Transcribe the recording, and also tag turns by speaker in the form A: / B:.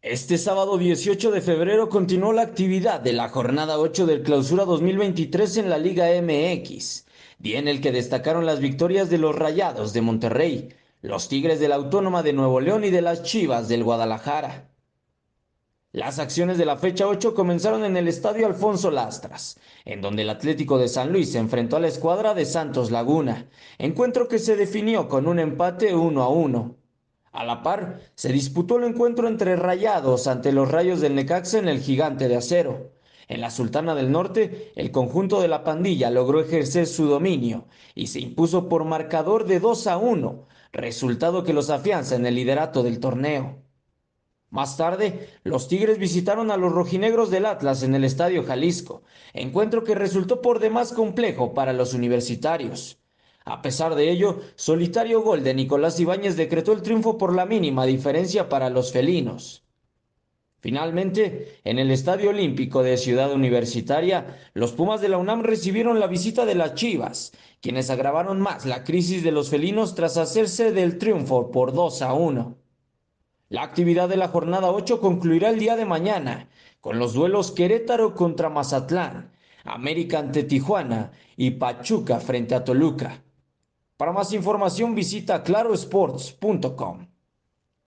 A: Este sábado 18 de febrero continuó la actividad de la jornada 8 del Clausura 2023 en la Liga MX, día en el que destacaron las victorias de los Rayados de Monterrey, los Tigres de la Autónoma de Nuevo León y de las Chivas del Guadalajara. Las acciones de la fecha 8 comenzaron en el Estadio Alfonso Lastras, en donde el Atlético de San Luis se enfrentó a la escuadra de Santos Laguna, encuentro que se definió con un empate 1 a 1. A la par, se disputó el encuentro entre Rayados ante los Rayos del Necaxa en el Gigante de Acero. En la Sultana del Norte, el conjunto de la pandilla logró ejercer su dominio y se impuso por marcador de 2 a 1, resultado que los afianza en el liderato del torneo. Más tarde, los Tigres visitaron a los rojinegros del Atlas en el Estadio Jalisco, encuentro que resultó por demás complejo para los universitarios. A pesar de ello, solitario gol de Nicolás Ibáñez decretó el triunfo por la mínima diferencia para los felinos. Finalmente, en el Estadio Olímpico de Ciudad Universitaria, los Pumas de la UNAM recibieron la visita de las Chivas, quienes agravaron más la crisis de los felinos tras hacerse del triunfo por 2 a 1. La actividad de la jornada 8 concluirá el día de mañana, con los duelos Querétaro contra Mazatlán, América ante Tijuana y Pachuca frente a Toluca. Para más información visita clarosports.com.